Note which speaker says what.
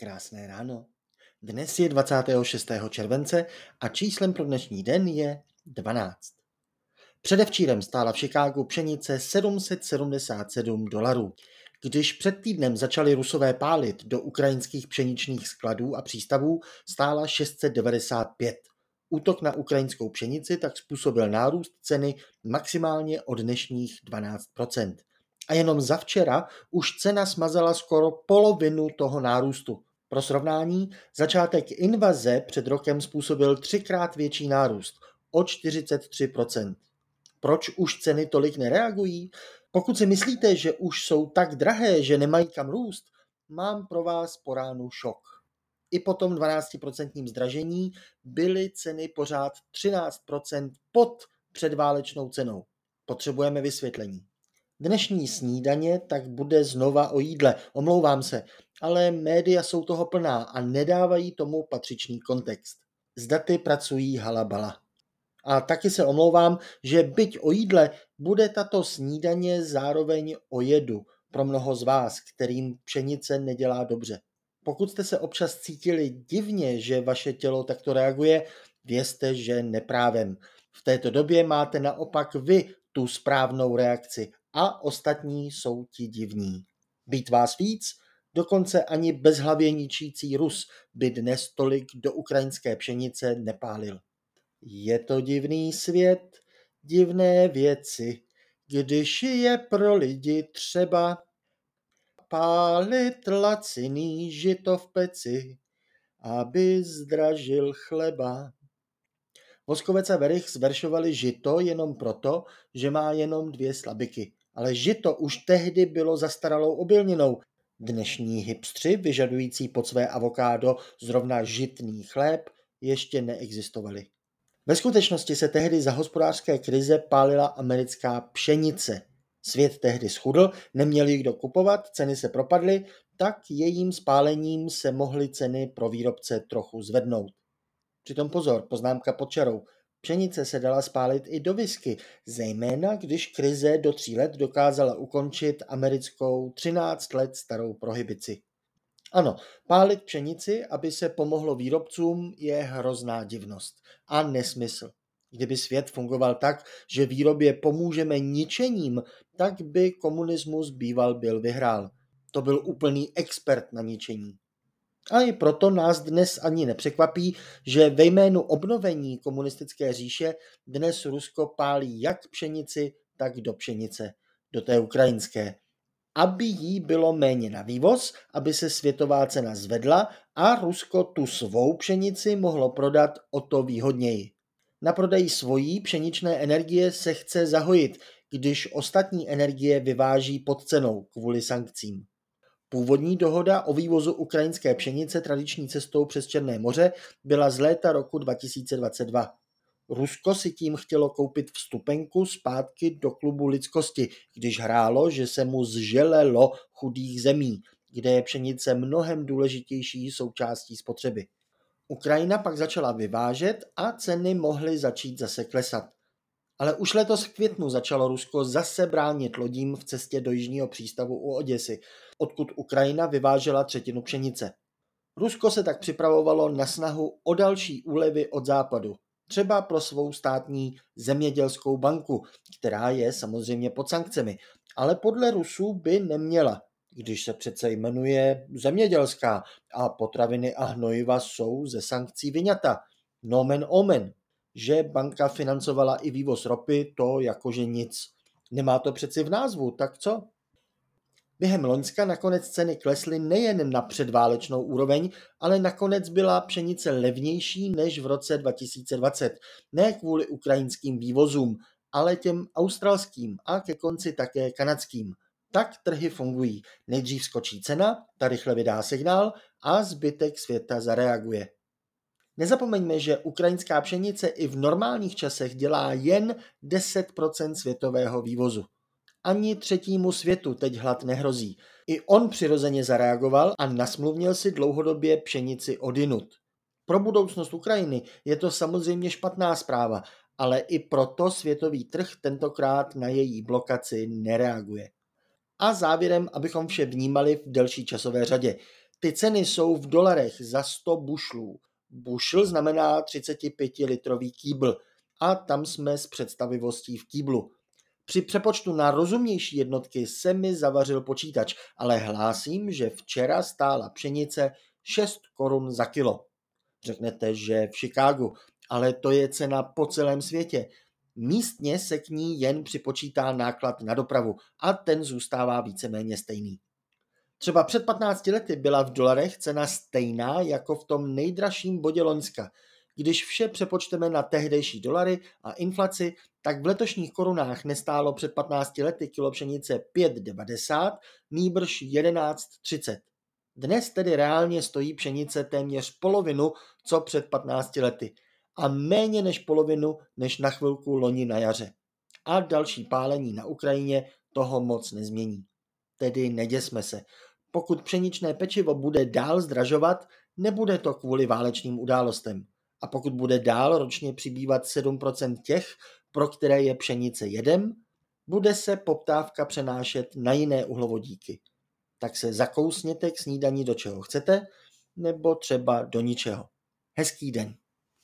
Speaker 1: Krásné ráno. Dnes je 26. července a číslem pro dnešní den je 12. Předevčírem stála v Chicagu pšenice 777 dolarů. Když před týdnem začali rusové pálit do ukrajinských pšeničných skladů a přístavů, stála 695. Útok na ukrajinskou pšenici tak způsobil nárůst ceny maximálně o dnešních 12% A jenom za včera už cena smazala skoro polovinu toho nárůstu. Pro srovnání, začátek invaze před rokem způsobil třikrát větší nárůst, o 43%. Proč už ceny tolik nereagují? Pokud si myslíte, že už jsou tak drahé, že nemají kam růst, mám pro vás po ránu šok. I po tom 12% zdražení byly ceny pořád 13% pod předválečnou cenou. Potřebujeme vysvětlení. Dnešní snídaně tak bude znova o jídle. Omlouvám se, ale média jsou toho plná a nedávají tomu patřičný kontext. Z daty pracují halabala. A taky se omlouvám, že byť o jídle bude tato snídaně zároveň o jedu pro mnoho z vás, kterým pšenice nedělá dobře. Pokud jste se občas cítili divně, že vaše tělo takto reaguje, vězte, že neprávem. V této době máte naopak vy tu správnou reakci a ostatní jsou ti divní. Být vás víc? Dokonce ani bezhlavě ničící Rus by dnes tolik do ukrajinské pšenice nepálil. Je to divný svět, divné věci, když je pro lidi třeba pálit laciný žito v peci, aby zdražil chleba. Voskovec a Verich zveršovali žito jenom proto, že má jenom dvě slabiky. Ale žito už tehdy bylo zastaralou obilninou. Dnešní hipstři, vyžadující pod své avokádo zrovna žitný chléb, ještě neexistovali. Ve skutečnosti se tehdy za hospodářské krize pálila americká pšenice. Svět tehdy schudl, neměl ji kdo kupovat, ceny se propadly, tak jejím spálením se mohly ceny pro výrobce trochu zvednout. Přitom pozor, poznámka pod čarou. Pšenice se dala spálit i do whisky, zejména když krize do tří let dokázala ukončit americkou 13 let starou prohibici. Ano, pálit pšenici, aby se pomohlo výrobcům, je hrozná divnost a nesmysl. Kdyby svět fungoval tak, že výrobě pomůžeme ničením, tak by komunismus býval byl vyhrál. To byl úplný expert na ničení. A i proto nás dnes ani nepřekvapí, že ve jménu obnovení komunistické říše dnes Rusko pálí jak pšenici, tak do pšenice, do té ukrajinské. Aby jí bylo méně na vývoz, aby se světová cena zvedla a Rusko tu svou pšenici mohlo prodat o to výhodněji. Na prodeji svojí pšeničné energie se chce zahojit, když ostatní energie vyváží pod cenou kvůli sankcím. Původní dohoda o vývozu ukrajinské pšenice tradiční cestou přes Černé moře byla z léta roku 2022. Rusko si tím chtělo koupit vstupenku zpátky do klubu lidskosti, když hrálo, že se mu zželelo chudých zemí, kde je pšenice mnohem důležitější součástí spotřeby. Ukrajina pak začala vyvážet a ceny mohly začít zase klesat. Ale už letos v květnu začalo Rusko zase bránit lodím v cestě do jižního přístavu u Oděsy, odkud Ukrajina vyvážela třetinu pšenice. Rusko se tak připravovalo na snahu o další úlevy od západu, třeba pro svou státní zemědělskou banku, která je samozřejmě pod sankcemi, ale podle Rusů by neměla, když se přece jmenuje zemědělská a potraviny a hnojiva jsou ze sankcí vyňata. Nomen omen že banka financovala i vývoz ropy, to jakože nic. Nemá to přeci v názvu, tak co? Během Loňska nakonec ceny klesly nejen na předválečnou úroveň, ale nakonec byla pšenice levnější než v roce 2020. Ne kvůli ukrajinským vývozům, ale těm australským a ke konci také kanadským. Tak trhy fungují. Nejdřív skočí cena, ta rychle vydá signál a zbytek světa zareaguje. Nezapomeňme, že ukrajinská pšenice i v normálních časech dělá jen 10% světového vývozu. Ani třetímu světu teď hlad nehrozí. I on přirozeně zareagoval a nasmluvnil si dlouhodobě pšenici odinut. Pro budoucnost Ukrajiny je to samozřejmě špatná zpráva, ale i proto světový trh tentokrát na její blokaci nereaguje. A závěrem, abychom vše vnímali v delší časové řadě. Ty ceny jsou v dolarech za 100 bušlů. Bušl znamená 35 litrový kýbl a tam jsme s představivostí v kýblu. Při přepočtu na rozumnější jednotky se mi zavařil počítač, ale hlásím, že včera stála pšenice 6 korun za kilo. Řeknete, že v Chicagu, ale to je cena po celém světě. Místně se k ní jen připočítá náklad na dopravu a ten zůstává víceméně stejný. Třeba před 15 lety byla v dolarech cena stejná jako v tom nejdražším bodě Loňska. Když vše přepočteme na tehdejší dolary a inflaci, tak v letošních korunách nestálo před 15 lety kilo pšenice 5,90, nýbrž 11,30. Dnes tedy reálně stojí pšenice téměř polovinu, co před 15 lety a méně než polovinu, než na chvilku loni na jaře. A další pálení na Ukrajině toho moc nezmění. Tedy neděsme se. Pokud pšeničné pečivo bude dál zdražovat, nebude to kvůli válečným událostem. A pokud bude dál ročně přibývat 7% těch, pro které je pšenice jedem, bude se poptávka přenášet na jiné uhlovodíky. Tak se zakousněte k snídaní do čeho chcete, nebo třeba do ničeho. Hezký den.